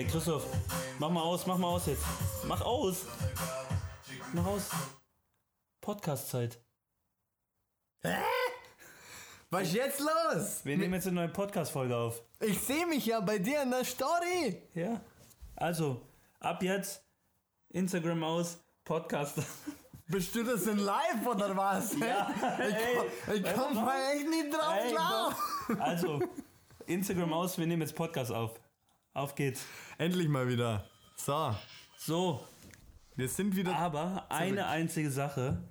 Ey, Christoph, mach mal aus, mach mal aus jetzt. Mach aus. Mach aus. Podcast-Zeit. Was ist jetzt los? Wir nehmen jetzt eine neue Podcast-Folge auf. Ich sehe mich ja bei dir in der Story. Ja. Also, ab jetzt Instagram aus, Podcast. Bist du das in live oder was? Ja, ich ey, komm, ich komm mal echt nicht drauf Ey, klar. Also, Instagram aus, wir nehmen jetzt Podcast auf. Auf geht's. Endlich mal wieder. So, So, wir sind wieder. aber eine einzige Sache.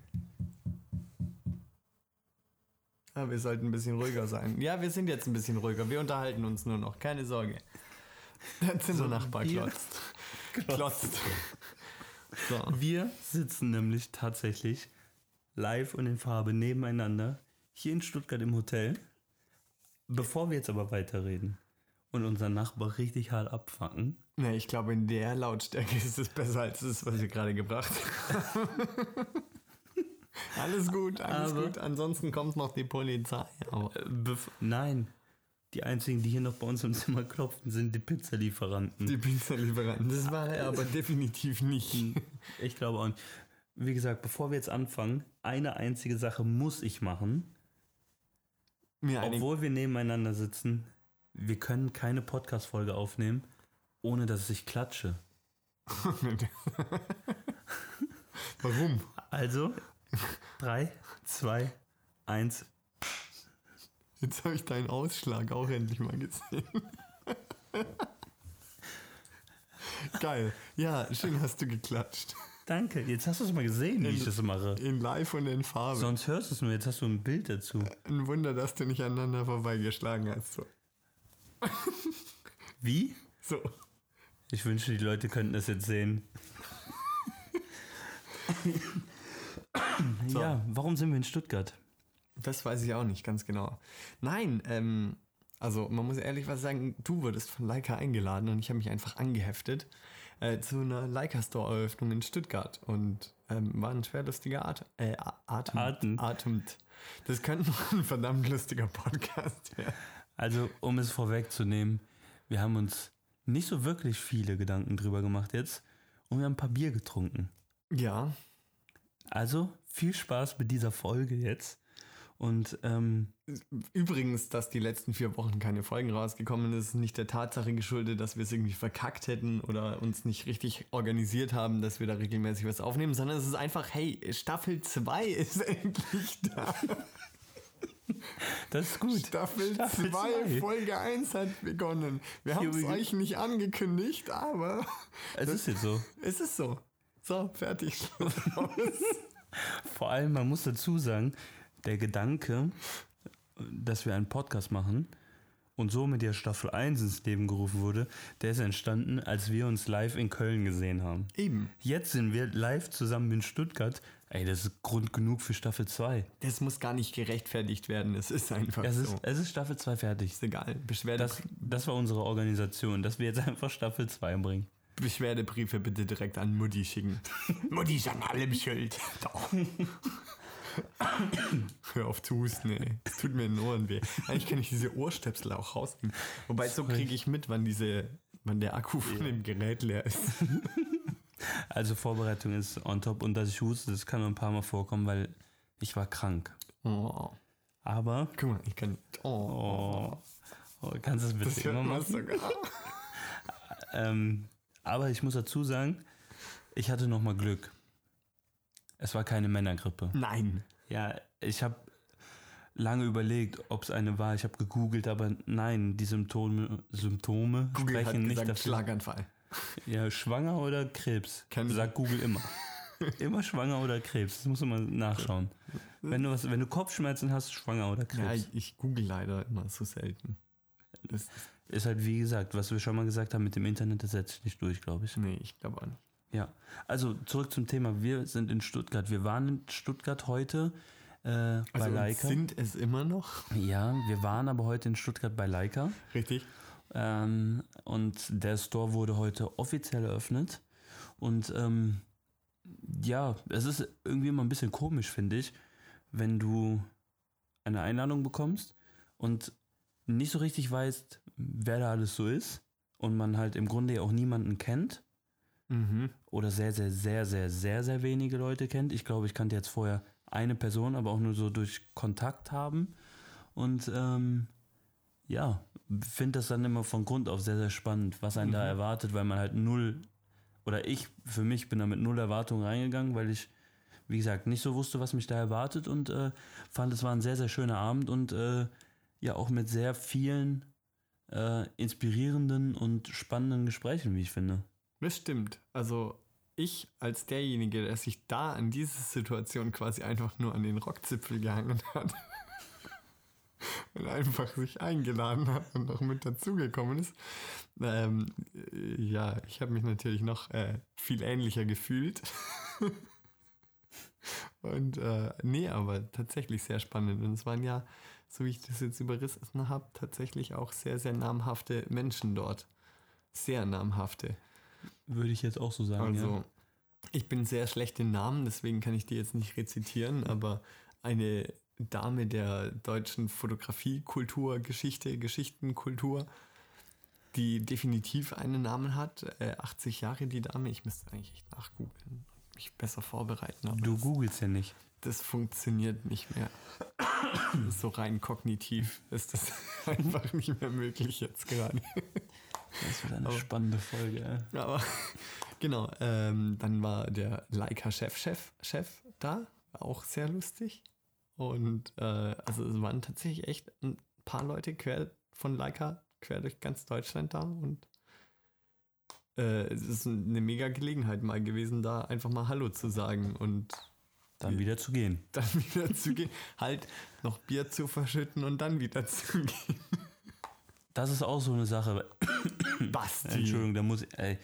Ah, wir sollten ein bisschen ruhiger sein. Ja, wir sind jetzt ein bisschen ruhiger. Wir unterhalten uns nur noch. Keine Sorge. Der Zimmernachbar wir- klotzt. Klotzt. So. Wir sitzen nämlich tatsächlich live und in Farbe nebeneinander hier in Stuttgart im Hotel. Bevor wir jetzt aber weiterreden und unseren Nachbar richtig hart abfangen, Ne, ich glaube, in der Lautstärke ist es besser als das, was wir gerade gebracht haben. alles gut, alles Aber- gut. Ansonsten kommt noch die Polizei. Aber äh, nein, die einzigen, die hier noch bei uns im Zimmer klopfen, sind die Pizzalieferanten. die Pizzalieferanten, das war er aber definitiv nicht. Ich glaube auch nicht. Wie gesagt, bevor wir jetzt anfangen, eine einzige Sache muss ich machen. Mir Obwohl wir nebeneinander sitzen, wir können keine Podcast-Folge aufnehmen, ohne dass ich klatsche. Warum? Also, 3, 2, 1. Jetzt habe ich deinen Ausschlag auch endlich mal gesehen. Geil. Ja, schön hast du geklatscht. Danke, jetzt hast du es mal gesehen, wie ich das mache. In live und in Farbe. Sonst hörst du es nur, jetzt hast du ein Bild dazu. Ein Wunder, dass du nicht aneinander vorbeigeschlagen hast. So. Wie? so. Ich wünschte, die Leute könnten das jetzt sehen. Ja, warum sind wir in Stuttgart? Das weiß ich auch nicht ganz genau. Nein, ähm, also man muss ehrlich was sagen, du wurdest von Leica eingeladen und ich habe mich einfach angeheftet äh, zu einer Leica Store Eröffnung in Stuttgart und ähm, war ein schwer lustiger At äh, Atem Atem. Atemt. Das könnte noch ein verdammt lustiger Podcast werden. Also, um es vorwegzunehmen, wir haben uns nicht so wirklich viele Gedanken drüber gemacht jetzt und wir haben ein paar Bier getrunken. Ja, Also, viel Spaß mit dieser Folge jetzt. Und ähm, Übrigens, dass die letzten vier Wochen keine Folgen rausgekommen ist, ist nicht der Tatsache geschuldet, dass wir es irgendwie verkackt hätten oder uns nicht richtig organisiert haben, dass wir da regelmäßig was aufnehmen, sondern es ist einfach, hey, Staffel 2 ist endlich da. das ist gut. Staffel Staffel 2, zwei. Folge 1 hat begonnen. Wir haben es euch nicht angekündigt, aber Es ist jetzt so. es ist so. So, fertig. Vor allem, man muss dazu sagen, der Gedanke, dass wir einen Podcast machen und somit ja Staffel 1 ins Leben gerufen wurde, der ist entstanden, als wir uns live in Köln gesehen haben. Eben. Jetzt sind wir live zusammen in Stuttgart. Ey, das ist Grund genug für Staffel 2. Das muss gar nicht gerechtfertigt werden. Es ist einfach Es so. ist, es ist Staffel 2 fertig. ist egal. Beschwerde, Das, das war unsere Organisation, dass wir jetzt einfach Staffel 2 bringen. Beschwerdebriefe bitte direkt an Mutti schicken. Mutti ist an allem schuld. Hör auf zu husten, ey. Es tut mir in den Ohren weh. Eigentlich kann ich diese Ohrstöpsel auch rausnehmen. Wobei, so kriege ich mit, wann, diese, wann der Akku von dem Gerät leer ist. Also Vorbereitung ist on top und dass ich huste, das kann nur ein paar Mal vorkommen, weil ich war krank. Oh. Aber, Guck mal, ich kann. Oh. oh, oh kannst du das bitte das immer machen? Ähm, aber ich muss dazu sagen, ich hatte nochmal Glück. Es war keine Männergrippe. Nein. Ja, ich habe lange überlegt, ob es eine war. Ich habe gegoogelt, aber nein, die Symptome, Symptome Google hat sprechen nicht gesagt, dafür. Schlaganfall. Ja, schwanger oder Krebs? Kann- Sagt Google immer. immer schwanger oder Krebs. Das musst du mal nachschauen. Wenn du, was, wenn du Kopfschmerzen hast, schwanger oder Ja, Krebs. ich, ich google leider immer so selten. Das, Ist halt wie gesagt, was wir schon mal gesagt haben mit dem Internet, das setzt sich nicht durch, glaube ich. nee, ich glaube auch nicht. Ja, also zurück zum Thema. Wir sind in Stuttgart. Wir waren in Stuttgart heute äh, bei Also Leica. sind es immer noch. Ja, wir waren aber heute in Stuttgart bei Leica. Richtig. Ähm, und der Store wurde heute offiziell eröffnet. Und ähm, ja, es ist irgendwie immer ein bisschen komisch, finde ich, wenn du eine Einladung bekommst und nicht so richtig weißt, wer da alles so ist und man halt im Grunde ja auch niemanden kennt Mhm. oder sehr, sehr, sehr, sehr, sehr, sehr wenige Leute kennt. Ich glaube, ich kannte jetzt vorher eine Person, aber auch nur so durch Kontakt haben. Und ähm, ja, finde das dann immer von Grund auf sehr, sehr spannend, was einen da erwartet, weil man halt null, oder ich für mich bin da mit null Erwartungen reingegangen, weil ich, wie gesagt, nicht so wusste, was mich da erwartet und äh, fand, es war ein sehr, sehr schöner Abend und äh, ja, auch mit sehr vielen äh, inspirierenden und spannenden Gesprächen, wie ich finde. Das stimmt. Also ich als derjenige, der sich da an diese Situation quasi einfach nur an den Rockzipfel gehangen hat und einfach sich eingeladen hat und noch mit dazugekommen ist. Ähm, äh, ja, ich habe mich natürlich noch äh, viel ähnlicher gefühlt. und äh, nee, aber tatsächlich sehr spannend. Und es waren ja, so wie ich das jetzt überrissen habe, tatsächlich auch sehr, sehr namhafte Menschen dort. Sehr namhafte. Würde ich jetzt auch so sagen. Also, ja. ich bin sehr schlecht in Namen, deswegen kann ich die jetzt nicht rezitieren, aber eine Dame der deutschen Fotografie-Kultur, Geschichte, Geschichtenkultur, die definitiv einen Namen hat. Äh, 80 Jahre die Dame, ich müsste eigentlich echt nachgoogeln, mich besser vorbereiten. Du googelst ja nicht. das funktioniert nicht mehr. so rein kognitiv ist das einfach nicht mehr möglich jetzt gerade. Das wird eine Aber- spannende Folge. Ja. Aber genau, ähm, dann war der Leica-Chef-Chef Chef da, war auch sehr lustig. Und äh, also es waren tatsächlich echt ein paar Leute quer von Leica, quer durch ganz Deutschland da und äh, es ist eine mega Gelegenheit mal gewesen, da einfach mal Hallo zu sagen und Dann wieder zu gehen. dann wieder zu gehen, halt noch Bier zu verschütten und dann wieder zu gehen. Das ist auch so eine Sache. Basti. Entschuldigung, da muss ich. Ey.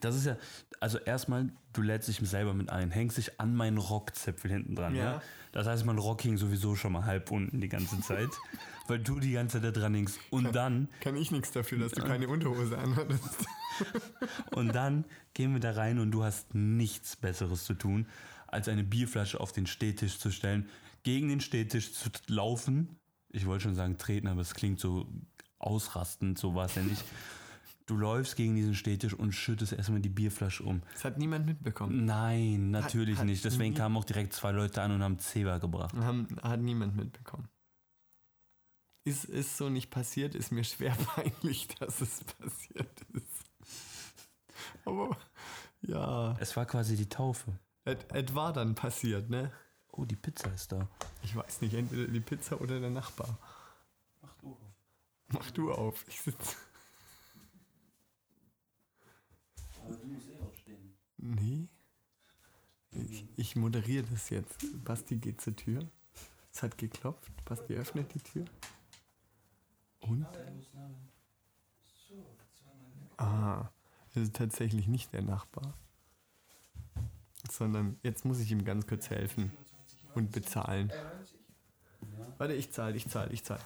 Das ist ja, also erstmal, du lädst dich selber mit ein, hängst dich an meinen Rockzipfel hinten dran, ja. Ja. Das heißt, mein Rock hing sowieso schon mal halb unten die ganze Zeit, weil du die ganze Zeit da dran hängst. Und dann, Kann ich nichts dafür, dass du keine Unterhose anhattest. und dann gehen wir da rein und du hast nichts Besseres zu tun, als eine Bierflasche auf den Stehtisch zu stellen, gegen den Stehtisch zu laufen. Ich wollte schon sagen treten, aber es klingt so ausrastend, so war es ja nicht. Du läufst gegen diesen Stehtisch und schüttest erstmal die Bierflasche um. Das hat niemand mitbekommen. Nein, natürlich hat nicht. Deswegen nie- kamen auch direkt zwei Leute an und haben Zebra gebracht. Haben, hat niemand mitbekommen. Ist, ist so nicht passiert, ist mir schwer peinlich, dass es passiert ist. Aber ja, Es war quasi die Taufe. es war dann passiert, ne? Oh, die Pizza ist da. Ich weiß nicht, entweder die Pizza oder der Nachbar. Mach du auf. Mach du auf, ich sitze. Nee. Ich, ich moderiere das jetzt. Basti geht zur Tür. Es hat geklopft. Basti öffnet die Tür. Und? Ah, das ist tatsächlich nicht der Nachbar. Sondern jetzt muss ich ihm ganz kurz helfen und bezahlen. Warte, ich zahle, ich zahle, ich zahle.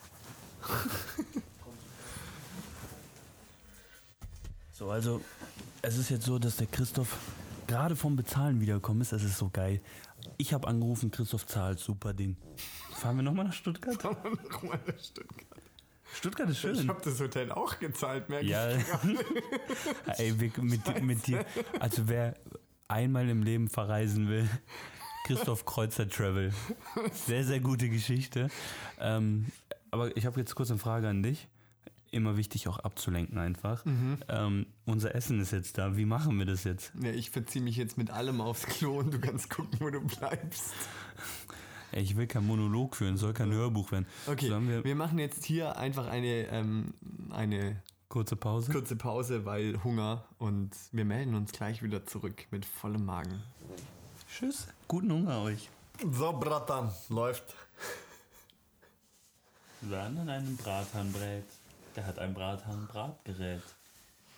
So, also, es ist jetzt so, dass der Christoph gerade vom Bezahlen wiedergekommen ist. Das ist so geil. Ich habe angerufen, Christoph zahlt, super Ding. Fahren wir nochmal nach Stuttgart? Nochmal nach Stuttgart. Stuttgart ist Ich schön. habe das Hotel auch gezahlt, merke Ja, ich. ey, wir, mit, mit dir. Also, wer einmal im Leben verreisen will, Christoph Kreuzer Travel. Sehr, sehr gute Geschichte. Ähm, aber ich habe jetzt kurz eine Frage an dich. Immer wichtig, auch abzulenken einfach. Ähm, unser Essen ist jetzt da. Wie machen wir das jetzt? Ja, ich verziehe mich jetzt mit allem aufs Klo und du kannst gucken, wo du bleibst. Ey, ich will kein Monolog führen, soll kein Hörbuch werden. Okay, wir wir machen jetzt hier einfach eine, ähm, eine kurze Pause? kurze Pause, weil Hunger und wir melden uns gleich wieder zurück mit vollem Magen. Tschüss. Guten Hunger euch. So, Bratan, läuft. Wer an einem Brathahn brät, der hat ein Brathahn-Bratgerät.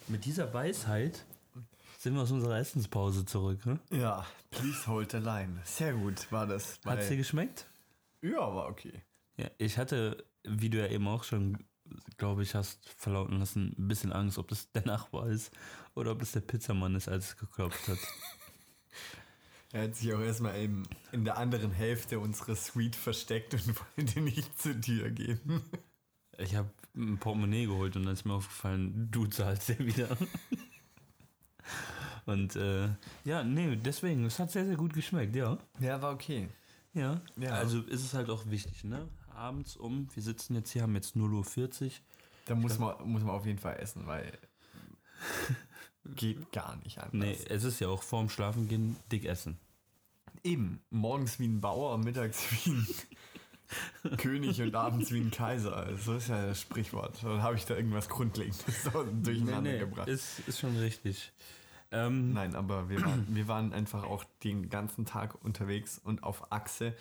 Mit dieser Weisheit sind wir aus unserer Essenspause zurück. Ne? Ja, please hold the line. Sehr gut war das. Hat es dir geschmeckt? ja, war okay. Ja, ich hatte, wie du ja eben auch schon, glaube ich, hast verlauten lassen, ein bisschen Angst, ob das der Nachbar ist oder ob es der Pizzamann ist, als es geklopft hat. Er hat sich auch erstmal in, in der anderen Hälfte unserer Suite versteckt und wollte nicht zu dir gehen. Ich habe ein Portemonnaie geholt und dann ist mir aufgefallen, du zahlst ja wieder. und äh, ja, nee, deswegen, es hat sehr, sehr gut geschmeckt, ja. Ja, war okay. Ja. Ja. Also ist es halt auch wichtig, ne? Abends um, wir sitzen jetzt hier, haben jetzt 0.40 Uhr. Da muss man, muss man auf jeden Fall essen, weil geht gar nicht anders. Nee, es ist ja auch vorm Schlafengehen dick essen. Eben, morgens wie ein Bauer, mittags wie ein König und abends wie ein Kaiser. So ist ja das Sprichwort. Oder habe ich da irgendwas Grundlegendes durcheinander gebracht? ist, ist schon richtig. Ähm, Nein, aber wir waren, wir waren einfach auch den ganzen Tag unterwegs und auf Achse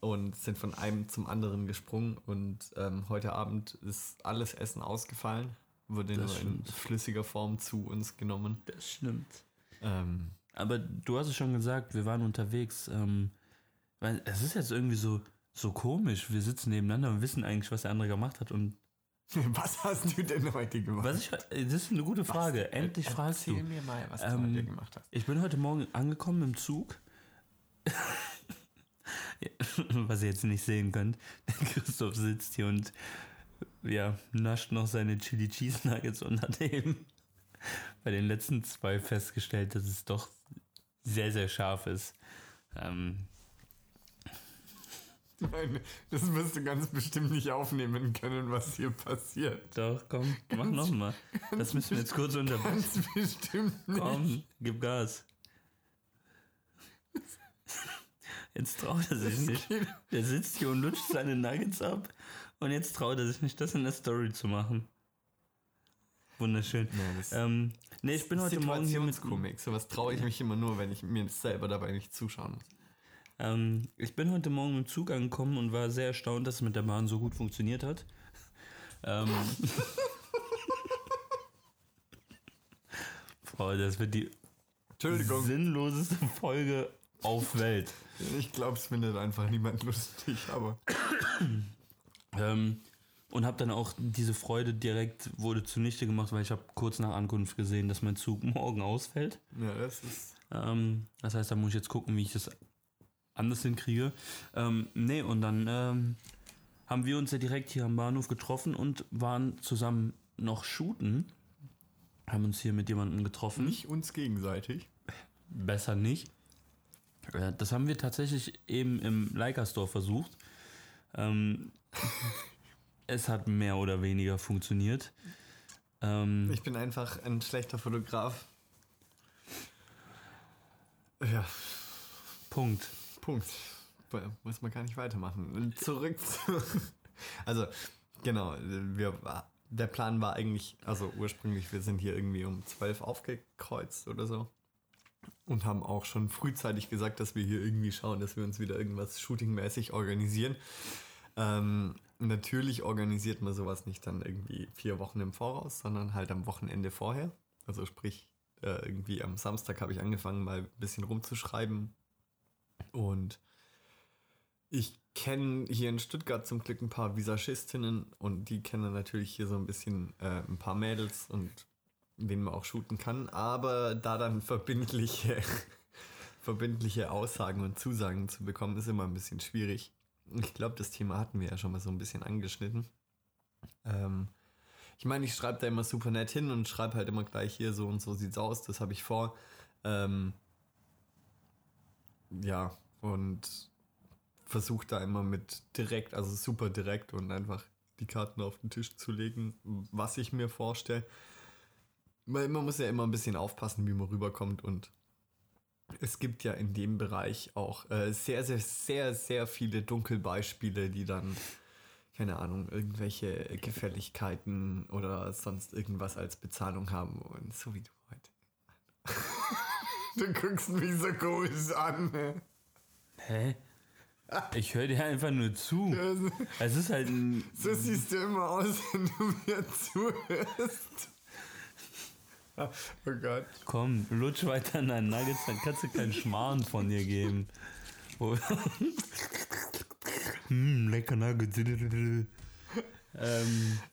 und sind von einem zum anderen gesprungen. Und ähm, heute Abend ist alles Essen ausgefallen, wurde nur in flüssiger Form zu uns genommen. das stimmt. Ähm, Aber du hast es schon gesagt, wir waren unterwegs. Ähm, weil es ist jetzt irgendwie so, so komisch. Wir sitzen nebeneinander und wissen eigentlich, was der andere gemacht hat. Und was hast du denn heute gemacht? was ich, das ist eine gute Frage. Was? Endlich fragst Erzähl du. mir mal, was Ähm, du heute gemacht hast. Ich bin heute Morgen angekommen im Zug. Was ihr jetzt nicht sehen könnt. Christoph sitzt hier und ja, nascht noch seine Chili Cheese Nuggets und hat eben bei den letzten zwei festgestellt, dass es doch sehr, sehr scharf ist. Ähm, Nein, das wirst du ganz bestimmt nicht aufnehmen können, was hier passiert. doch, komm, mach nochmal. Das müssen wir jetzt kurz unterbrechen. Ganz bestimmt nicht. Komm, gib Gas. Jetzt traut er sich nicht. Der sitzt hier und lutscht seine Nuggets ab. Und jetzt traut er sich nicht, das in der Story zu machen. Wunderschön. Ja, das Ähm, nee, ich bin heute Morgen hier mit, Situationskomik. Sowas traue ich mich immer nur, wenn ich mir selber dabei nicht zuschauen muss. Ähm, ich bin heute Morgen im Zug angekommen und war sehr erstaunt, dass es mit der Bahn so gut funktioniert hat. Ähm, Boah, das wird die sinnloseste Folge auf Welt. Ich glaube, es findet einfach niemand lustig, aber. Ähm, und habe dann auch diese Freude direkt wurde zunichte gemacht, weil ich habe kurz nach Ankunft gesehen, dass mein Zug morgen ausfällt. Ja, das ist. Ähm, das heißt, da muss ich jetzt gucken, wie ich das anders hinkriege. Ähm, nee, und dann ähm, haben wir uns ja direkt hier am Bahnhof getroffen und waren zusammen noch shooten. Haben uns hier mit jemandem getroffen. Nicht uns gegenseitig. Besser nicht. Äh, Das haben wir tatsächlich eben im Leica Store versucht. Ähm, es hat mehr oder weniger funktioniert. Ähm, Ich bin einfach ein schlechter Fotograf. Ja, Punkt. Punkt. Muss man gar nicht weitermachen. Zurück zu. Also, genau, wir, der Plan war eigentlich, also ursprünglich, wir sind hier irgendwie um 12 aufgekreuzt oder so. Und haben auch schon frühzeitig gesagt, dass wir hier irgendwie schauen, dass wir uns wieder irgendwas shootingmäßig organisieren. Ähm, natürlich organisiert man sowas nicht dann irgendwie vier Wochen im Voraus, sondern halt am Wochenende vorher. Also sprich, äh, irgendwie am Samstag habe ich angefangen, mal ein bisschen rumzuschreiben. Und ich kenne hier in Stuttgart zum Glück ein paar Visagistinnen und die kennen natürlich hier so ein bisschen äh, ein paar Mädels und wen man auch shooten kann. Aber da dann verbindliche, verbindliche Aussagen und Zusagen zu bekommen, ist immer ein bisschen schwierig. Ich glaube, das Thema hatten wir ja schon mal so ein bisschen angeschnitten. Ähm, ich meine, ich schreibe da immer super nett hin und schreibe halt immer gleich hier so und so sieht's aus, das habe ich vor. Ähm, ja, und versuche da immer mit direkt, also super direkt und einfach die Karten auf den Tisch zu legen, was ich mir vorstelle. Weil man muss ja immer ein bisschen aufpassen, wie man rüberkommt und es gibt ja in dem Bereich auch äh, sehr, sehr, sehr, sehr viele Dunkelbeispiele, die dann, keine Ahnung, irgendwelche Gefälligkeiten oder sonst irgendwas als Bezahlung haben. Und so wie du. Du guckst mich so komisch an. Hä? Ich höre dir einfach nur zu. Es ist halt ein. So siehst du immer aus, wenn du mir zuhörst. Oh Gott. Komm, lutsch weiter an deinen Nuggets, dann kannst du keinen Schmarrn von dir geben. Oh. hm, lecker Nuggets. ähm,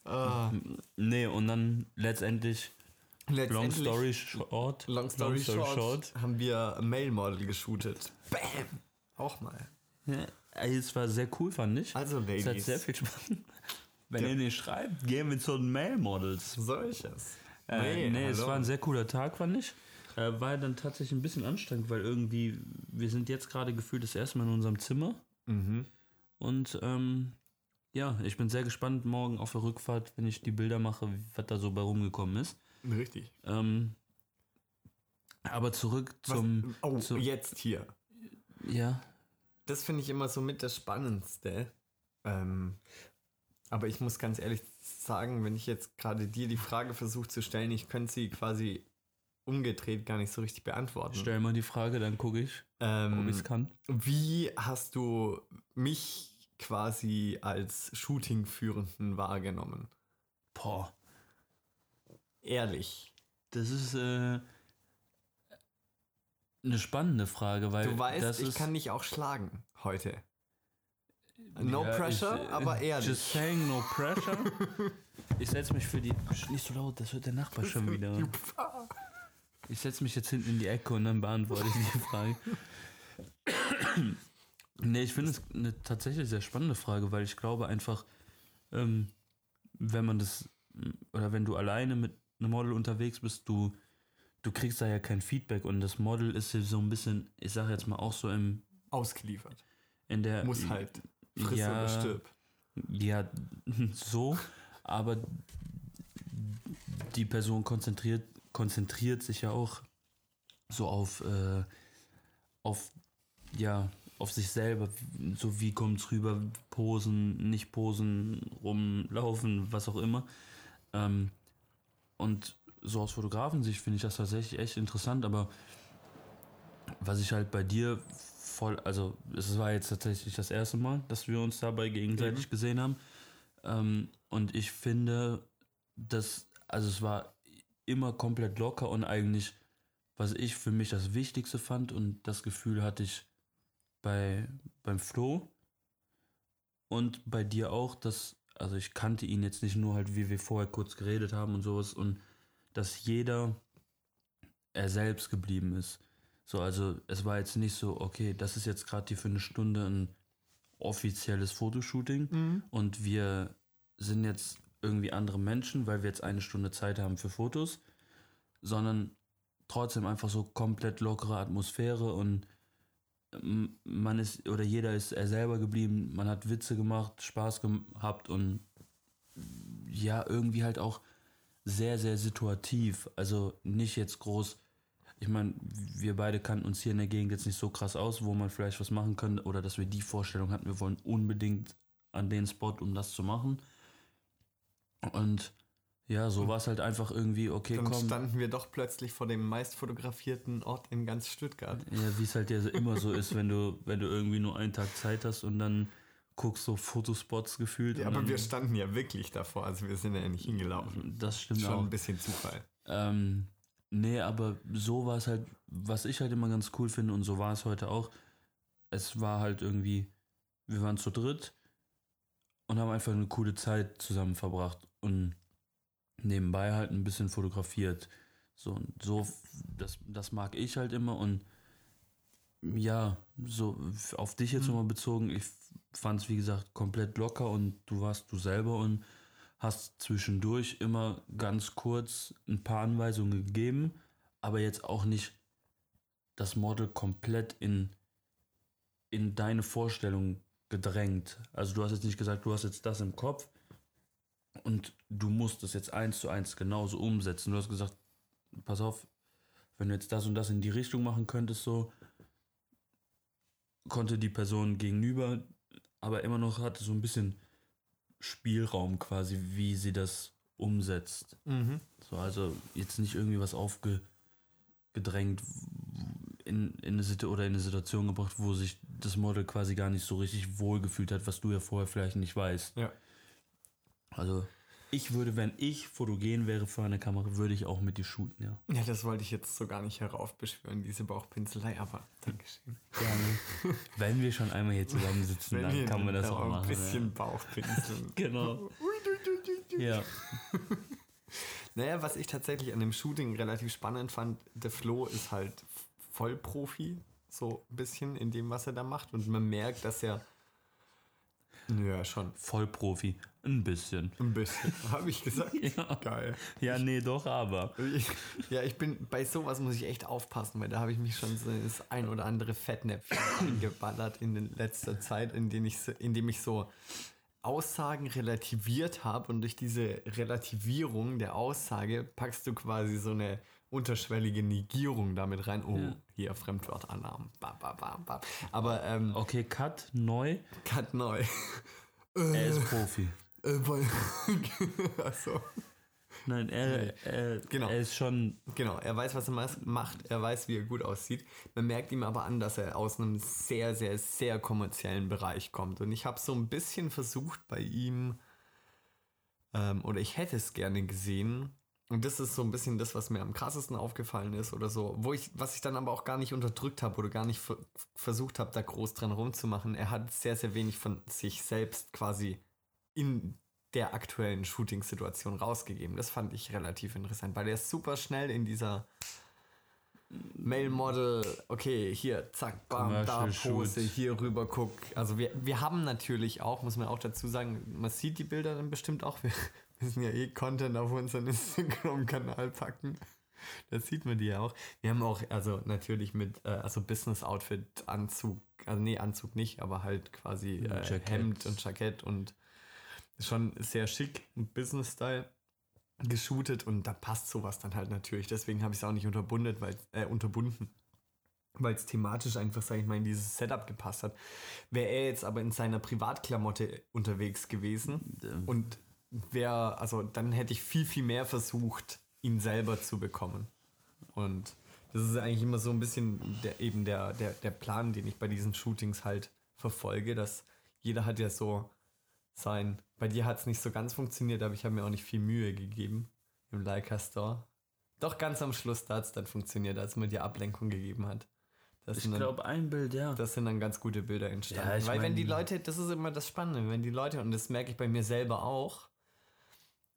Ah, nee, und dann letztendlich, long story short, Long story, short, haben wir ein Male-Model geshootet. Bam! Auch mal. Ja, es war sehr cool, fand ich. Also, es hat Ladies, sehr viel Spaß. Wenn Ja. ihr nicht schreibt, gehen wir zu den Mail-Models. So ist es. Äh, nee, es war ein sehr cooler Tag, fand ich. Äh, war dann tatsächlich ein bisschen anstrengend, weil irgendwie, wir sind jetzt gerade gefühlt das erste Mal in unserem Zimmer. Mhm. Und ähm, ja, ich bin sehr gespannt morgen auf der Rückfahrt, wenn ich die Bilder mache, was da so bei rumgekommen ist. Richtig. Ähm, aber zurück Was, zum. oh, zu- jetzt hier. Ja. Das finde ich immer so mit das Spannendste. Ähm, aber ich muss ganz ehrlich sagen, wenn ich jetzt gerade dir die Frage versuche zu stellen, ich könnte sie quasi umgedreht gar nicht so richtig beantworten. Stell mal die Frage, dann gucke ich, ob Ähm, ich es kann. wie hast du mich quasi als Shooting-Führenden wahrgenommen? Boah, Ehrlich. das ist äh, eine spannende Frage, weil Du weißt, ich kann dich auch schlagen heute. No Ja, pressure, ich, äh, aber ehrlich. Just saying, no pressure. ich setze mich für die. Nicht so laut, das hört der Nachbar schon wieder. Ich setze mich jetzt hinten in die Ecke und dann beantworte ich die Frage. nee, ich finde es eine tatsächlich sehr spannende Frage, weil ich glaube einfach, ähm, wenn man das, oder wenn du alleine mit einem Model unterwegs bist, du, du kriegst da ja kein Feedback und das Model ist so ein bisschen, ich sage jetzt mal auch so im, Ausgeliefert. in der. Muss halt. Friss ja, oder stirb. Ja, so, aber die Person konzentriert, konzentriert sich ja auch so auf, äh, auf, ja, auf sich selber, so wie kommt's rüber, posen, nicht posen, rumlaufen, was auch immer. Ähm, und so aus Fotografensicht finde ich das tatsächlich echt interessant, aber was ich halt bei dir voll, also es war jetzt tatsächlich das erste Mal, dass wir uns dabei gegenseitig gesehen haben. Ähm, und ich finde, dass, also es war immer komplett locker und eigentlich, was ich für mich das Wichtigste fand und das Gefühl hatte ich bei, beim Flo und bei dir auch, dass, also ich kannte ihn jetzt nicht nur halt, wie wir vorher kurz geredet haben und sowas und dass jeder er selbst geblieben ist. So, also es war jetzt nicht so, okay, das ist jetzt gerade hier für eine Stunde ein offizielles Fotoshooting und wir sind jetzt irgendwie andere Menschen, weil wir jetzt eine Stunde Zeit haben für Fotos, sondern trotzdem einfach so komplett lockere Atmosphäre und man ist oder jeder ist er selber geblieben, man hat Witze gemacht, Spaß gehabt und ja, irgendwie halt auch sehr, sehr situativ. Also nicht jetzt groß. Ich meine, wir beide kannten uns hier in der Gegend jetzt nicht so krass aus, wo man vielleicht was machen könnte oder dass wir die Vorstellung hatten, wir wollen unbedingt an den Spot, um das zu machen. Und ja, so war es halt einfach irgendwie, okay, Dann komm. standen wir doch plötzlich vor dem meist fotografierten Ort in ganz Stuttgart. Ja, wie es halt ja immer so ist, wenn du, wenn du irgendwie nur einen Tag Zeit hast und dann guckst so Fotospots gefühlt. Ja, aber dann, wir standen ja wirklich davor, also wir sind ja nicht hingelaufen. Das stimmt Schon auch. ein bisschen Zufall. Ähm, nee, aber so war es halt, was ich halt immer ganz cool finde und so war es heute auch. Es war halt irgendwie, wir waren zu dritt und haben einfach eine coole Zeit zusammen verbracht und nebenbei halt ein bisschen fotografiert. So, und so, das, das mag ich halt immer und ja, so auf dich jetzt nochmal bezogen, ich fand es wie gesagt komplett locker und du warst du selber und hast zwischendurch immer ganz kurz ein paar Anweisungen gegeben, aber jetzt auch nicht das Model komplett in, in deine Vorstellung gedrängt. Also du hast jetzt nicht gesagt, du hast jetzt das im Kopf und du musst es jetzt eins zu eins genauso umsetzen. Du hast gesagt, pass auf, wenn du jetzt das und das in die Richtung machen könntest, so konnte die Person gegenüber, aber immer noch hatte so ein bisschen Spielraum quasi, wie sie das umsetzt. Mhm. So, also jetzt nicht irgendwie was aufgedrängt in, in eine Situ oder in eine Situation gebracht, wo sich das Model quasi gar nicht so richtig wohlgefühlt hat, was du ja vorher vielleicht nicht weißt. Ja. Also ich würde, wenn ich fotogen wäre für eine Kamera, würde ich auch mit dir shooten, ja. Ja, das wollte ich jetzt so gar nicht heraufbeschwören, diese Bauchpinselei, aber Dankeschön. Gerne. wenn wir schon einmal hier zusammensitzen, dann wir kann man das da auch machen. ein bisschen Bauchpinseln. Ja. Genau. Ja. Naja, was ich tatsächlich an dem Shooting relativ spannend fand, der Flo ist halt Vollprofi, so ein bisschen in dem, was er da macht. Und man merkt, dass er Ja, schon. Vollprofi. Ein bisschen. Ein bisschen. Habe ich gesagt? Ja. Geil. Ja, nee, doch, aber. Ich, ja, ich bin, bei sowas muss ich echt aufpassen, weil da habe ich mich schon so das ein oder andere Fettnäpfchen eingeballert in letzter Zeit, in, denen ich, so- in dem ich so Aussagen relativiert habe und durch diese Relativierung der Aussage packst du quasi so eine unterschwellige Negierung damit rein. Oh, hier Fremdwortannahmen. Bam, bam, bam, bam. Aber ähm, Okay, Cut, neu. Cut neu. Er ist Profi. Äh, weil, Achso. Nein, er, er, Genau. er ist schon. Genau, er weiß, was er macht, er weiß, wie er gut aussieht. Man merkt ihm aber an, dass er aus einem sehr, sehr, sehr kommerziellen Bereich kommt. Und ich habe so ein bisschen versucht bei ihm, ähm, oder ich hätte es gerne gesehen. Und das ist so ein bisschen das, was mir am krassesten aufgefallen ist oder so, wo ich, was ich dann aber auch gar nicht unterdrückt habe oder gar nicht ver versucht habe, da groß dran rumzumachen. Er hat sehr, sehr wenig von sich selbst quasi in der aktuellen Shooting-Situation rausgegeben. Das fand ich relativ interessant, weil er ist super schnell in dieser Male-Model, okay, hier, zack, bam, da Pose, hier rüber guck. Also wir, wir haben natürlich auch, muss man auch dazu sagen, man sieht die Bilder dann bestimmt auch. Wir müssen ja eh Content auf unseren Instagram-Kanal packen. Da sieht man die ja auch. Wir haben auch, also natürlich mit, äh, also Business-Outfit, Anzug, also nee, Anzug nicht, aber halt quasi äh, Jackett. Hemd und Jackett und schon sehr schick, Business-Style geshootet und da passt sowas dann halt natürlich. Deswegen habe ich es auch nicht unterbunden, weil äh, unterbunden, weil es thematisch einfach, sage ich mal, in dieses Setup gepasst hat. Wäre er jetzt aber in seiner Privatklamotte unterwegs gewesen und wäre, also dann hätte ich viel, viel mehr versucht, ihn selber zu bekommen. Und das ist eigentlich immer so ein bisschen der, eben der, der, der Plan, den ich bei diesen Shootings halt verfolge, dass jeder hat ja so sein. Bei dir hat es nicht so ganz funktioniert, aber ich habe mir auch nicht viel Mühe gegeben im Leica Store. Doch ganz am Schluss, da hat es dann funktioniert, als man dir Ablenkung gegeben hat. Das Ich glaube, ein Bild, ja. das sind dann ganz gute Bilder entstanden. Ja, Weil wenn mein- die Leute, das ist immer das Spannende, wenn die Leute, und das merke ich bei mir selber auch,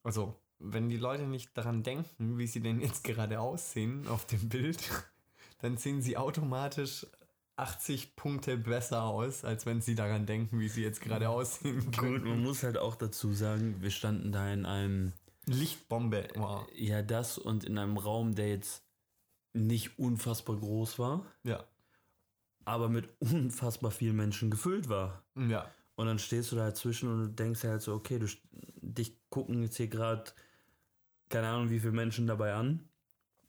also wenn die Leute nicht daran denken, wie sie denn jetzt gerade aussehen auf dem Bild, dann sehen sie automatisch 80 Punkte besser aus, als wenn sie daran denken, wie sie jetzt gerade aussehen Gut, man muss halt auch dazu sagen, wir standen da in einem, Lichtbombe. Wow. ja, das und in einem Raum, der jetzt nicht unfassbar groß war, Ja. aber mit unfassbar vielen Menschen gefüllt war. Ja. Und dann stehst du da dazwischen und du denkst halt so, okay, du, dich gucken jetzt hier gerade, keine Ahnung, wie viele Menschen dabei an.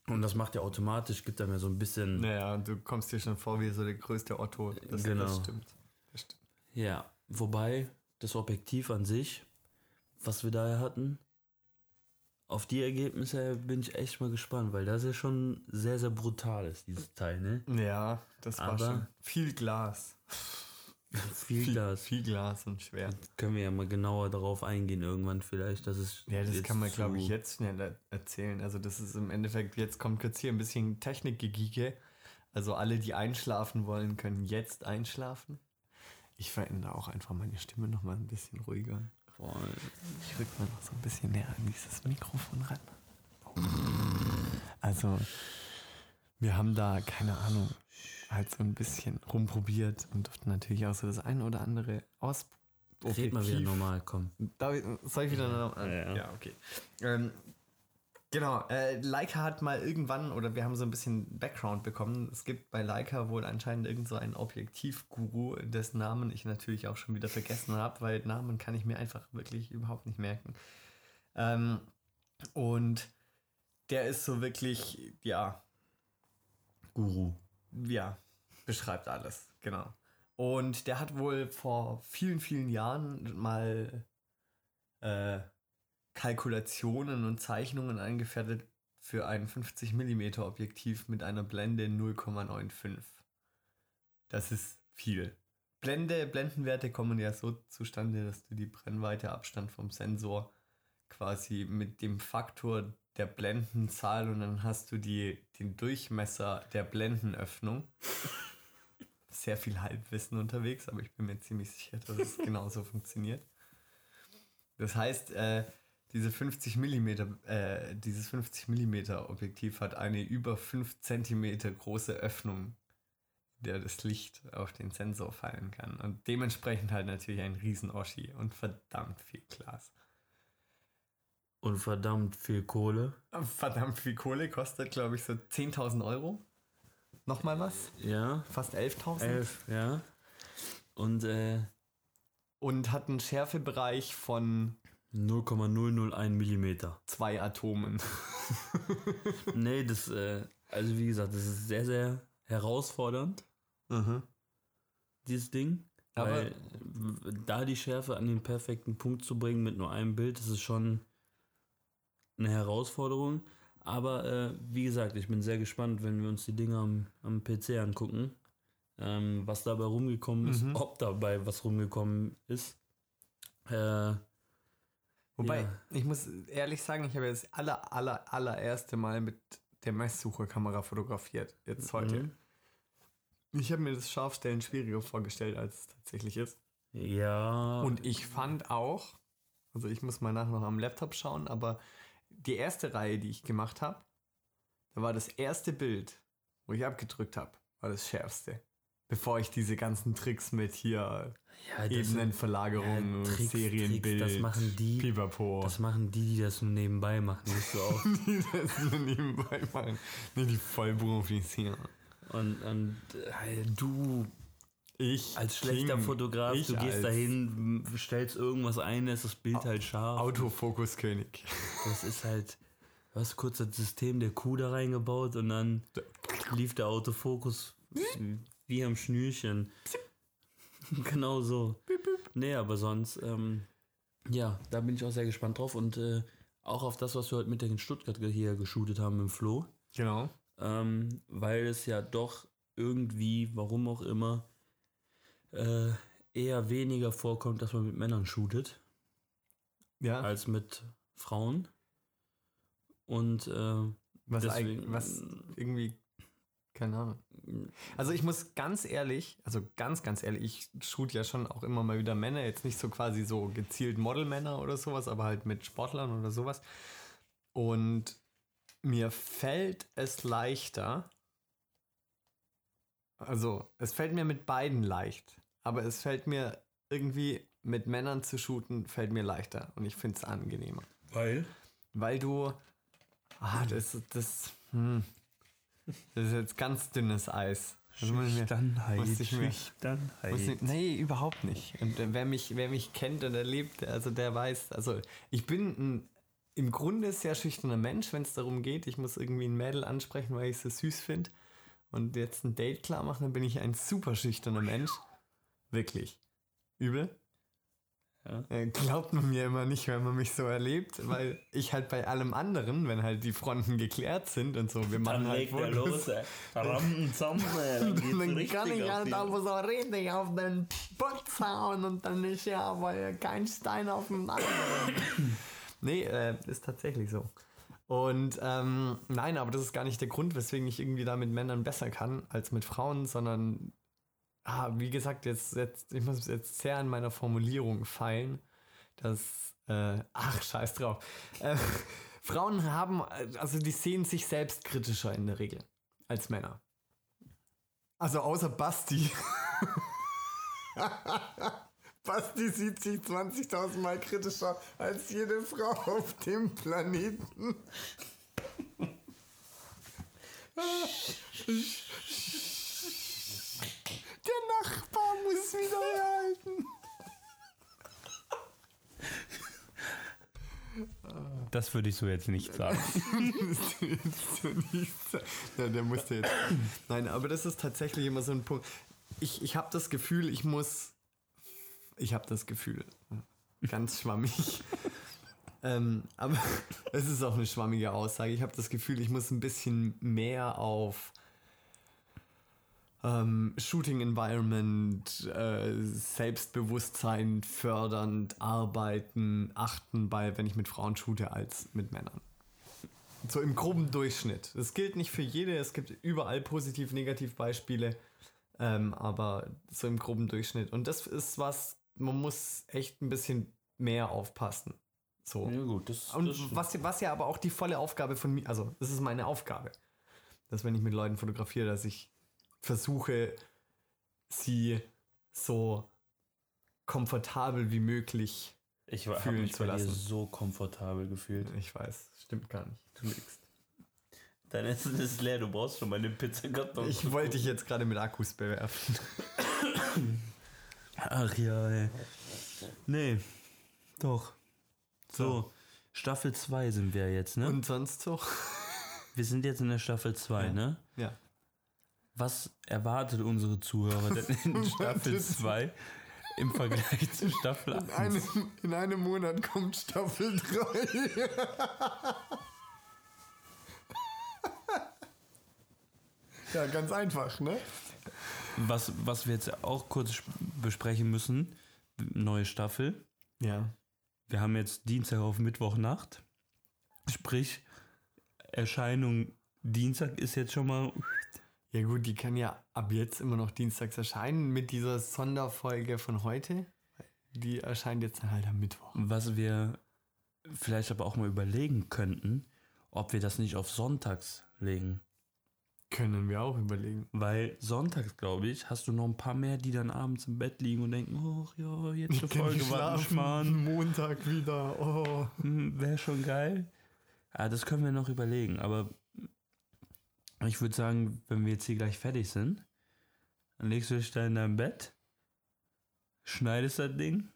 Und das macht ja automatisch, gibt einem ja so ein bisschen, Naja, du kommst dir schon vor wie so der größte Otto. Das, Genau. das stimmt. Das stimmt. ja. Wobei, das Objektiv an sich, was wir da hatten, auf die Ergebnisse bin ich echt mal gespannt, weil das ja schon sehr, sehr brutal ist, dieses Teil, ne? Ja, das war Aber- schon viel Glas. Viel Glas. Viel Glas und schwer. Können wir ja mal genauer darauf eingehen irgendwann vielleicht, dass es Ja, das kann man, glaube ich, jetzt schnell er- erzählen. Also das ist im Endeffekt, jetzt kommt kurz hier ein bisschen Technikgegiege. Also alle, die einschlafen wollen, können jetzt einschlafen. Ich verändere auch einfach meine Stimme noch mal ein bisschen ruhiger. Boah, Ich rück mal noch so ein bisschen näher an dieses Mikrofon ran. Also, wir haben da, keine Ahnung, halt so ein bisschen rumprobiert und durften natürlich auch so das eine oder andere aus. Red mal wieder normal, komm. Darf ich, soll ich wieder noch? Ja, ja. ja okay. Ähm, genau, äh, Leica hat mal irgendwann, oder wir haben so ein bisschen Background bekommen. Es gibt bei Leica wohl anscheinend irgend so einen Objektivguru, dessen Namen ich natürlich auch schon wieder vergessen habe, weil Namen kann ich mir einfach wirklich überhaupt nicht merken. Ähm, und der ist so wirklich, ja, Guru. Ja, beschreibt alles, genau. Und der hat wohl vor vielen, vielen Jahren mal äh, Kalkulationen und Zeichnungen eingefertigt für ein 50 mm Objektiv mit einer Blende 0,95. Das ist viel. Blende, Blendenwerte kommen ja so zustande, dass du die Brennweiteabstand vom Sensor quasi mit dem Faktor der Blendenzahl und dann hast du die, den Durchmesser der Blendenöffnung. Sehr viel Halbwissen unterwegs, aber ich bin mir ziemlich sicher, dass es genauso funktioniert. Das heißt, äh, diese 50 mm, äh, dieses 50 mm Objektiv hat eine über 5 cm große Öffnung der das Licht auf den Sensor fallen kann. Und dementsprechend halt natürlich ein riesen Oschi und verdammt viel Glas. Und verdammt viel Kohle. Verdammt viel Kohle kostet, glaube ich, so 10.000 Euro. Nochmal was? Ja. Fast 11.000. Elf, ja. Und äh, Und hat einen Schärfebereich von 0,001 Millimeter. zwei Atomen. Nee, das, äh, also wie gesagt, das ist sehr, sehr herausfordernd, dieses Ding. Aber- weil da die Schärfe an den perfekten Punkt zu bringen mit nur einem Bild, das ist schon eine Herausforderung. Aber äh, wie gesagt, ich bin sehr gespannt, wenn wir uns die Dinge am, am PC angucken, ähm, was dabei rumgekommen ist, ob dabei was rumgekommen ist. Äh, Wobei, Ja. ich muss ehrlich sagen, ich habe jetzt aller, aller, allererste Mal mit der Messsucherkamera fotografiert. Jetzt heute. Mhm. Ich habe mir das Scharfstellen schwieriger vorgestellt, als es tatsächlich ist. ja. Und ich fand auch, also ich muss mal nachher noch am Laptop schauen, aber die erste Reihe, die ich gemacht habe, da war das erste Bild, wo ich abgedrückt habe, war das schärfste. Bevor ich diese ganzen Tricks mit hier ja, Ebenenverlagerung, ja, Tricks, Serienbild, Tricks, das machen die- Pipapo. Das machen die, die das nur nebenbei machen, nicht so oft. die das nur nebenbei machen. Nee, die Vollprofis hier. Und, und äh, du Ich als schlechter King, Fotograf, ich du gehst dahin, stellst irgendwas ein, ist das Bild halt scharf. Autofokuskönig. Das ist halt, du hast kurz das System der Kuh da reingebaut und dann lief der Autofokus wie am Schnürchen. genau so. Nee, aber sonst, ähm, ja, da bin ich auch sehr gespannt drauf und äh, auch auf das, was wir heute Mittag in Stuttgart hier geshootet haben im Flo. Genau. ähm, weil es ja doch irgendwie, warum auch immer, äh, eher weniger vorkommt, dass man mit Männern shootet, Ja. als mit Frauen. Und äh, Was, deswegen- was irgendwie, keine Ahnung. Also ich muss ganz ehrlich, also ganz, ganz ehrlich, ich shoot ja schon auch immer mal wieder Männer, jetzt nicht so quasi so gezielt Modelmänner oder sowas, aber halt mit Sportlern oder sowas. Und mir fällt es leichter, also es fällt mir mit beiden leicht, aber es fällt mir irgendwie mit Männern zu shooten, fällt mir leichter und ich finde es angenehmer weil? weil du. Ah, das, das, hm, das ist jetzt ganz dünnes Eis. Mir- Schüchternheit, muss ich mir- Schüchternheit. muss ich- Nee, überhaupt nicht. Und wer mich, wer mich kennt und erlebt, also der weiß, also ich bin ein, im Grunde sehr schüchterner Mensch, wenn es darum geht, ich muss irgendwie ein Mädel ansprechen, weil ich es so süß finde und jetzt ein Date klar machen, dann bin ich ein super schüchterner Mensch. Wirklich. Übel. Ja. Äh, Glaubt man mir immer nicht, wenn man mich so erlebt, weil ich halt bei allem anderen, wenn halt die Fronten geklärt sind und so, wir machen Dann halt legt Fotos, los, ey. Rampen zusammen, ey. Dann kann ich halt aber so richtig auf den Putz hauen und dann ist ja aber kein Stein auf dem anderen. nee, äh, ist tatsächlich so. Und ähm, nein, aber das ist gar nicht der Grund, weswegen ich irgendwie da mit Männern besser kann als mit Frauen, sondern ah, wie gesagt, jetzt, jetzt, ich muss jetzt sehr an meiner Formulierung feilen, dass, äh, ach, scheiß drauf. Äh, Frauen haben, äh, also die sehen sich selbst kritischer in der Regel als Männer. Also außer Basti. Basti sieht sich 20.000 Mal kritischer als jede Frau auf dem Planeten. Der Nachbar muss wieder herhalten. Das würde ich so jetzt nicht sagen. ja, der musste jetzt. Nein, aber das ist tatsächlich immer so ein Punkt. Ich, ich habe das Gefühl, ich muss. Ich habe das Gefühl. Ganz schwammig. ähm, aber es ist auch eine schwammige Aussage. Ich habe das Gefühl, ich muss ein bisschen mehr auf ähm, Shooting Environment, äh, Selbstbewusstsein fördernd arbeiten, achten bei, wenn ich mit Frauen shoote, als mit Männern. So im groben Durchschnitt. Das gilt nicht für jede, es gibt überall positiv, negativ Beispiele, ähm, aber so im groben Durchschnitt. Und das ist was, man muss echt ein bisschen mehr aufpassen. So. Ja gut, das, Und das was, was ja aber auch die volle Aufgabe von mir, also das ist meine Aufgabe, dass wenn ich mit Leuten fotografiere, dass ich versuche sie so komfortabel wie möglich. Ich Fühlen mich zu bei dir lassen. so komfortabel gefühlt. Ich weiß, stimmt gar nicht. Du lügst. Dein Essen ist leer, du brauchst schon meine Pizzakarton. Ich wollte dich jetzt gerade mit Akkus bewerfen. Ach ja, ey. Nee, doch. So, Staffel 2 sind wir jetzt, ne? Und sonst so? wir sind jetzt in der Staffel 2, Ja. ne? Ja. Was erwartet unsere Zuhörer denn in Staffel 2 im Vergleich zu Staffel 1? In einem, in einem Monat kommt Staffel 3. ja, ganz einfach, ne? Was, was wir jetzt auch kurz sp- besprechen müssen, neue Staffel. Ja. Wir haben jetzt Dienstag auf Mittwochnacht. Sprich, Erscheinung Dienstag ist jetzt schon mal. Ja gut, die kann ja ab jetzt immer noch dienstags erscheinen mit dieser Sonderfolge von heute. Die erscheint jetzt halt am Mittwoch. Was wir vielleicht aber auch mal überlegen könnten, ob wir das nicht auf Sonntags legen. Können wir auch überlegen. Weil sonntags, glaube ich, hast du noch ein paar mehr, die dann abends im Bett liegen und denken, oh ja, jetzt eine Folge Wattenschmarrn. Montag wieder. Oh. Wäre schon geil. Ja, das können wir noch überlegen. Aber ich würde sagen, wenn wir jetzt hier gleich fertig sind, dann legst du dich da in dein Bett, schneidest das Ding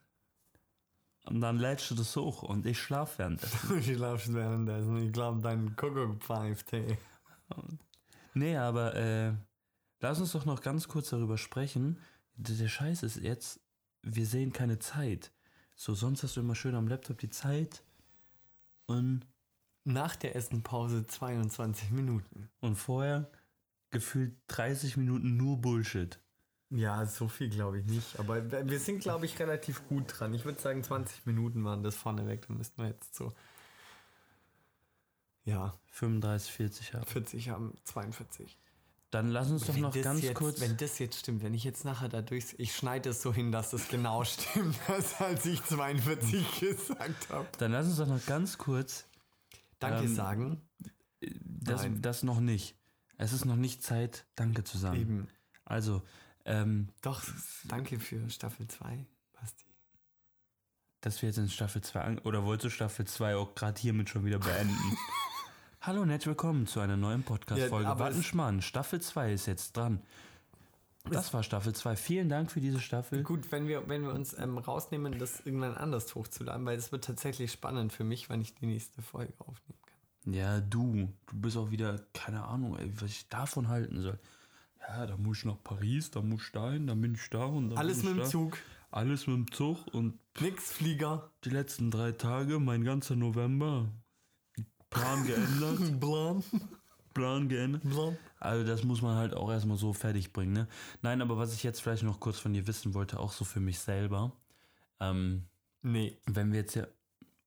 und dann lädst du das hoch und ich schlaf währenddessen. Ich schlafst währenddessen. Ich glaube, dein Kuckuck pfeift, hey. Nee, aber äh, lass uns doch noch ganz kurz darüber sprechen. Der Scheiß ist jetzt, wir sehen keine Zeit. So, sonst hast du immer schön am Laptop die Zeit und, Nach der Essenpause 22 Minuten. und vorher gefühlt 30 Minuten nur Bullshit. Ja, so viel glaube ich nicht. Aber wir sind, glaube ich, relativ gut dran. Ich würde sagen, 20 Minuten waren das vorneweg. Dann müssten wir jetzt so. Ja, 35, 40 haben. 40 haben 42. Dann lass uns doch Wenn noch ganz jetzt, kurz. Wenn das jetzt stimmt, wenn ich jetzt nachher da durch. Ich schneide es so hin, dass das genau stimmt, als ich 42 gesagt habe. Dann lass uns doch noch ganz kurz. Danke Ähm, sagen. Das, Nein. das noch nicht. Es ist noch nicht Zeit, Danke zu sagen. Eben. Also, ähm, Doch, danke für Staffel 2, Basti. dass wir jetzt in Staffel 2 an oder wolltest du Staffel 2 auch gerade hiermit schon wieder beenden? Hallo und herzlich willkommen zu einer neuen Podcast-Folge. Ja, Wattenschmarrn, Staffel 2 ist jetzt dran. Das war Staffel 2. Vielen Dank für diese Staffel. Gut, wenn wir, wenn wir uns ähm, rausnehmen, das irgendwann anders hochzuladen, weil es wird tatsächlich spannend für mich, wann ich die nächste Folge aufnehmen kann. Ja, du. Du bist auch wieder, keine Ahnung, ey, was ich davon halten soll. Ja, da muss ich nach Paris, da muss ich dahin, dann bin ich da und dann Alles mit dem da. Zug, Alles mit dem Zug und nix Flieger. die letzten drei Tage, mein ganzer November, Plan geändert, Blam, Plan geändert. blam. Also das muss man halt auch erstmal so fertig bringen, ne? Nein, aber was ich jetzt vielleicht noch kurz von dir wissen wollte, auch so für mich selber, ähm, Nee, wenn wir jetzt ja,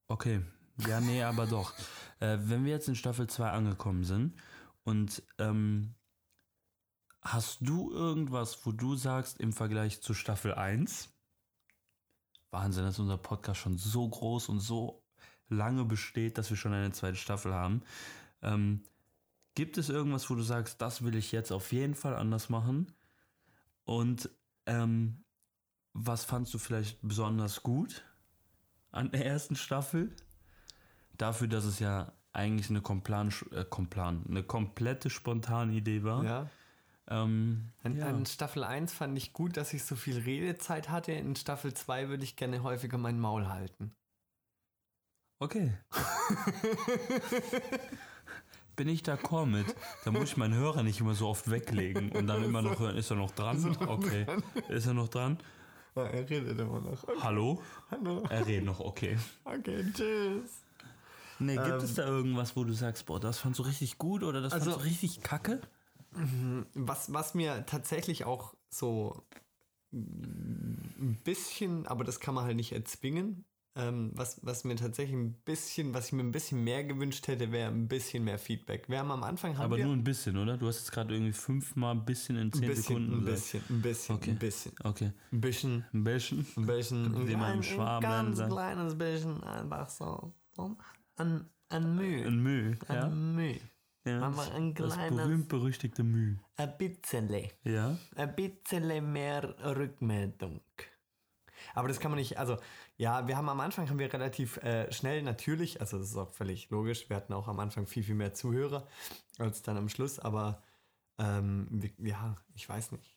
okay, ja, nee, aber doch, äh, wenn wir jetzt in Staffel 2 angekommen sind und ähm, hast du irgendwas, wo du sagst im Vergleich zu Staffel 1, Wahnsinn, dass unser Podcast schon so groß und so lange besteht, dass wir schon eine zweite Staffel haben. Ähm, gibt es irgendwas, wo du sagst, das will ich jetzt auf jeden Fall anders machen? Und ähm, was fandst du vielleicht besonders gut an der ersten Staffel? Dafür, dass es ja eigentlich eine, komplan, äh, komplan, eine komplette spontane Idee war. ja. Ähm, An, ja. an Staffel 1 fand ich gut, dass ich so viel Redezeit hatte. In Staffel 2 würde ich gerne häufiger mein Maul halten. Okay. Bin ich d'accord mit. Da muss ich meinen Hörer nicht immer so oft weglegen und dann immer noch hören, ist er noch dran? Okay. Ist er noch dran? Ja, er redet immer noch. Okay. Hallo? Hallo. Er redet noch, okay. Okay, tschüss. Nee, gibt Ähm, es da irgendwas, wo du sagst, boah, das fandst du richtig gut oder das Also- fandst du richtig kacke? Was, was mir tatsächlich auch so ein bisschen, aber das kann man halt nicht erzwingen, ähm, was, was mir tatsächlich ein bisschen, was ich mir ein bisschen mehr gewünscht hätte, wäre ein bisschen mehr Feedback. Wir haben am Anfang haben Aber nur ein bisschen, oder? Du hast jetzt gerade irgendwie fünfmal ein bisschen in ein zehn bisschen, Sekunden ein bisschen, ein bisschen, Okay. ein bisschen, Okay. ein bisschen, Ein bisschen. ein bisschen, ein, klein, ein ganz sagt. kleines bisschen, einfach so, so an, an Mühe, Ein ja? an Mühe. Ja, wir ein das kleines- berühmt-berüchtigte Mühe. Ein bisschen. Ja? Ein bisschen mehr Rückmeldung. Aber das kann man nicht, also ja, wir haben am Anfang haben wir relativ äh, schnell natürlich, also das ist auch völlig logisch, wir hatten auch am Anfang viel, viel mehr Zuhörer als dann am Schluss, aber ähm, ja, ich weiß nicht.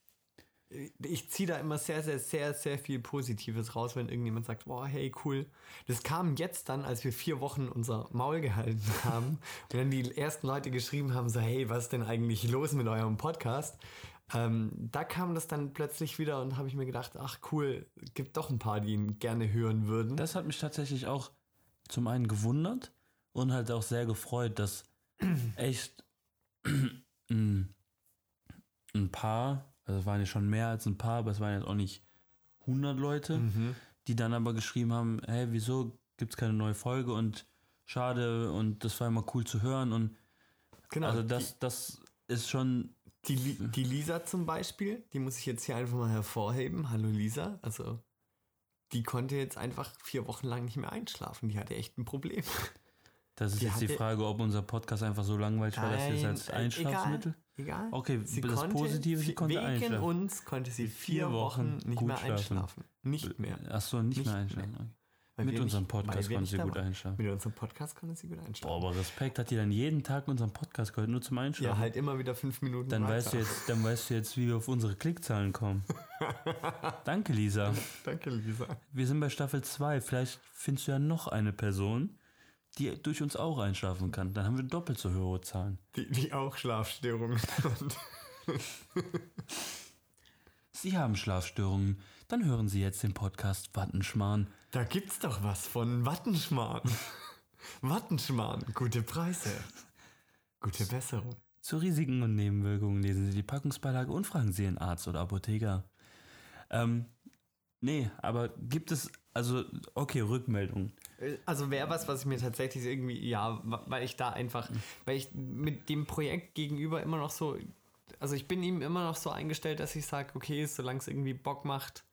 Ich ziehe da immer sehr, sehr, sehr, sehr viel Positives raus, wenn irgendjemand sagt, boah, hey, cool. Das kam jetzt dann, als wir vier Wochen unser Maul gehalten haben und dann die ersten Leute geschrieben haben, so, hey, was ist denn eigentlich los mit eurem Podcast? Ähm, da kam das dann plötzlich wieder und habe ich mir gedacht, ach cool, gibt doch ein paar, die ihn gerne hören würden. Das hat mich tatsächlich auch zum einen gewundert und halt auch sehr gefreut, dass echt ein, ein paar, also es waren ja schon mehr als ein paar, aber es waren jetzt auch nicht 100 Leute, Mhm. die dann aber geschrieben haben, hey, wieso gibt es keine neue Folge und schade und das war immer cool zu hören und genau. also das, das ist schon, die, die, Li- die Lisa zum Beispiel, die muss ich jetzt hier einfach mal hervorheben. Hallo Lisa, also die konnte jetzt einfach vier Wochen lang nicht mehr einschlafen. Die hatte echt ein Problem. das ist Die jetzt die Frage, ob unser Podcast einfach so langweilig war, dass jetzt als äh, Einschlafmittel. Egal. egal. Okay, Sie das konnte, Positive, sie konnte wegen einschlafen. uns konnte sie vier, Vier Wochen, Wochen nicht mehr schlafen. einschlafen. Nicht mehr. Achso, nicht, Nicht mehr mehr. einschlafen. Okay. Mit unserem Podcast konnte sie gut einschlafen. Mit unserem Podcast konnte sie gut einschlafen. Boah, aber Respekt hat die dann jeden Tag unseren Podcast gehört, nur zum ja, Einschlafen. halt immer wieder fünf Minuten dann weiter. weißt du jetzt, dann weißt du jetzt, wie wir auf unsere Klickzahlen kommen. Danke, Lisa. Danke, Lisa. Wir sind bei Staffel 2. Vielleicht findest du ja noch eine Person, die durch uns auch einschlafen kann. Dann haben wir doppelt so hohe Zahlen. Die, die auch Schlafstörungen hat. Sie haben Schlafstörungen. Dann hören Sie jetzt den Podcast Wattenschmarrn. Da gibt's doch was von Wattenschmarrn. Wattenschmarrn, gute Preise. Gute Besserung. Zu Risiken und Nebenwirkungen lesen Sie die Packungsbeilage und fragen Sie Ihren Arzt oder Apotheker. Ähm, nee, aber gibt es, also, okay, Rückmeldung. Also wäre was, was ich mir tatsächlich irgendwie, ja, weil ich da einfach, weil ich mit dem Projekt gegenüber immer noch so, also ich bin ihm immer noch so eingestellt, dass ich sage, okay, solange es irgendwie Bock macht,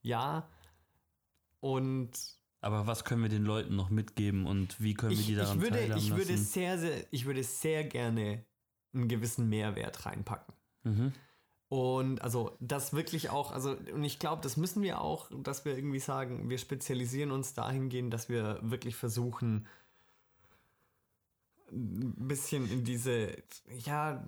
ja. Und Aber was können wir den Leuten noch mitgeben und wie können wir ich, die daran ich, würde, teilhaben ich würde lassen? sehr, sehr, ich würde sehr gerne einen gewissen Mehrwert reinpacken. Mhm. Und also das wirklich auch, also und ich glaube, das müssen wir auch, dass wir irgendwie sagen, wir spezialisieren uns dahingehend, dass wir wirklich versuchen, ein bisschen in diese, ja,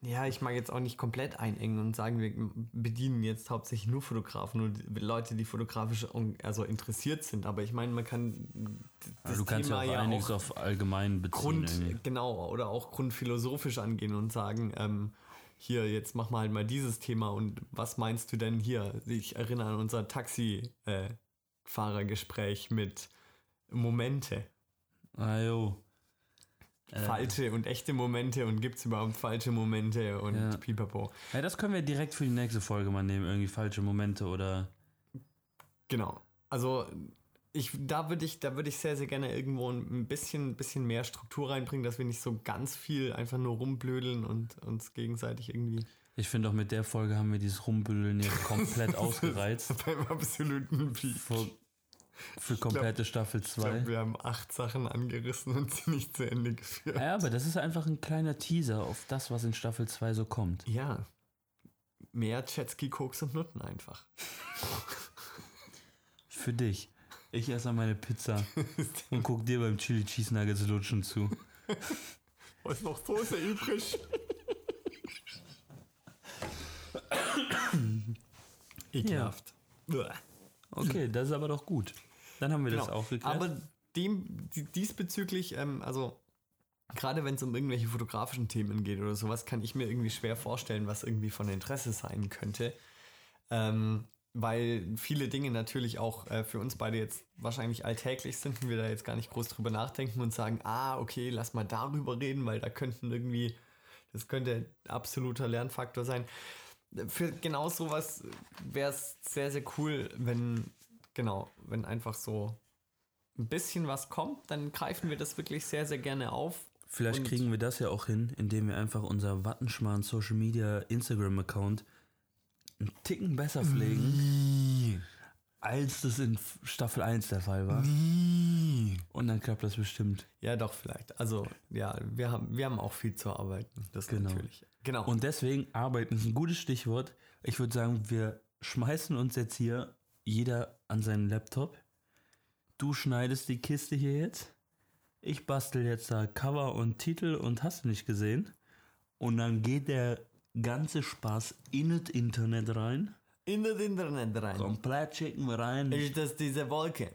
ja, ich mag jetzt auch nicht komplett einengen und sagen, wir bedienen jetzt hauptsächlich nur Fotografen und Leute, die fotografisch also interessiert sind. Aber ich meine, man kann das du kannst Thema ja auch ja einiges auch auf allgemein beziehen. Grund, irgendwie. genau, oder auch grundphilosophisch angehen und sagen, ähm, hier, jetzt mach mal halt mal dieses Thema und was meinst du denn hier? Ich erinnere an unser Taxi-Fahrergespräch mit Momente. Ah, jo. Äh, Falsche und echte Momente und gibt es überhaupt falsche Momente und Ja. pipapo. Ja, das können wir direkt für die nächste Folge mal nehmen. Irgendwie falsche Momente oder. Genau. Also ich, da würde ich, da würde ich sehr, sehr gerne irgendwo ein bisschen, bisschen mehr Struktur reinbringen, dass wir nicht so ganz viel einfach nur rumblödeln und uns gegenseitig irgendwie Ich finde auch mit der Folge haben wir dieses Rumbüdeln jetzt komplett ausgereizt. beim absoluten Peak. Für, komplette Staffel Ich glaube, 2. wir haben acht Sachen angerissen und sie nicht zu Ende geführt. Ja, aber das ist einfach ein kleiner Teaser auf das, was in Staffel 2 so kommt. Ja. Mehr Jetski, Koks und Nutten einfach. Für dich. Ich esse meine Pizza und guck dir beim Chili Cheese Nuggets lutschen zu. Was ist noch Soße übrig? Ekelhaft. Uah. Okay, das ist aber doch gut. Dann haben wir das Genau. auch geklärt. Aber dem, die- diesbezüglich, ähm, also gerade wenn es um irgendwelche fotografischen Themen geht oder sowas, kann ich mir irgendwie schwer vorstellen, was irgendwie von Interesse sein könnte. Ähm, weil viele Dinge natürlich auch äh, für uns beide jetzt wahrscheinlich alltäglich sind und wir da jetzt gar nicht groß drüber nachdenken und sagen, ah, okay, lass mal darüber reden, weil da könnten irgendwie, das könnte absoluter Lernfaktor sein. Für genau sowas wäre es sehr, sehr cool, wenn, genau, wenn einfach so ein bisschen was kommt, dann greifen wir das wirklich sehr, sehr gerne auf. Vielleicht kriegen wir das ja auch hin, indem wir einfach unser Wattenschmarrn Social Media Instagram Account einen Ticken besser pflegen, als das in Staffel 1 der Fall war. Und dann klappt das bestimmt. Ja, doch, vielleicht. Also, ja, wir haben, wir haben auch viel zu arbeiten. Das Genau. natürlich. Genau. Und deswegen arbeiten ist ein gutes Stichwort. Ich würde sagen, wir schmeißen uns jetzt hier jeder an seinen Laptop. Du schneidest die Kiste hier jetzt. Ich bastel jetzt da Cover und Titel und hast du nicht gesehen. Und dann geht der ganze Spaß in das Internet rein. in das Internet rein. Komplett schicken wir rein, Ist das diese Wolke?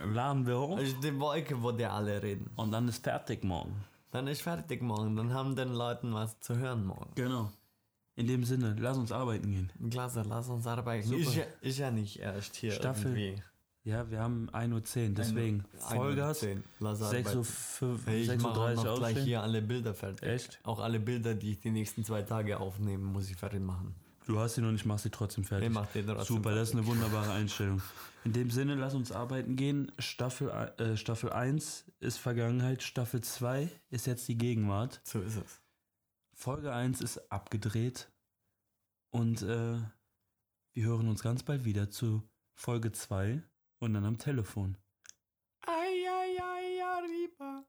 laden wir hoch Ist die Wolke, wo die alle reden. und dann ist fertig morgen. Dann ist fertig morgen. Dann haben den Leuten was zu hören morgen. Genau. In dem Sinne, lass uns arbeiten gehen. Klasse, lass uns arbeiten. Super. Ist ja, ist ja nicht erst hier Staffel irgendwie. Ja, wir haben 1.10 Uhr, deswegen Vollgas. 1.10. Lass 6.30 arbeiten. Uhr, Hey, ich mache auch 6.30 Uhr noch gleich hier alle Bilder fertig. Echt? Auch alle Bilder, die ich die nächsten zwei Tage aufnehme, muss ich fertig machen. Du hast sie noch nicht, machst sie trotzdem fertig. Ich mach die trotzdem Super, das ist eine wunderbare Einstellung. In dem Sinne, lass uns arbeiten gehen. Staffel, äh, Staffel 1 ist Vergangenheit, Staffel 2 ist jetzt die Gegenwart. So ist es. Folge 1 ist abgedreht. Und äh, wir hören uns ganz bald wieder zu Folge 2 und dann am Telefon. Ay, ay, ay, arriba.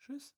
Tschüss.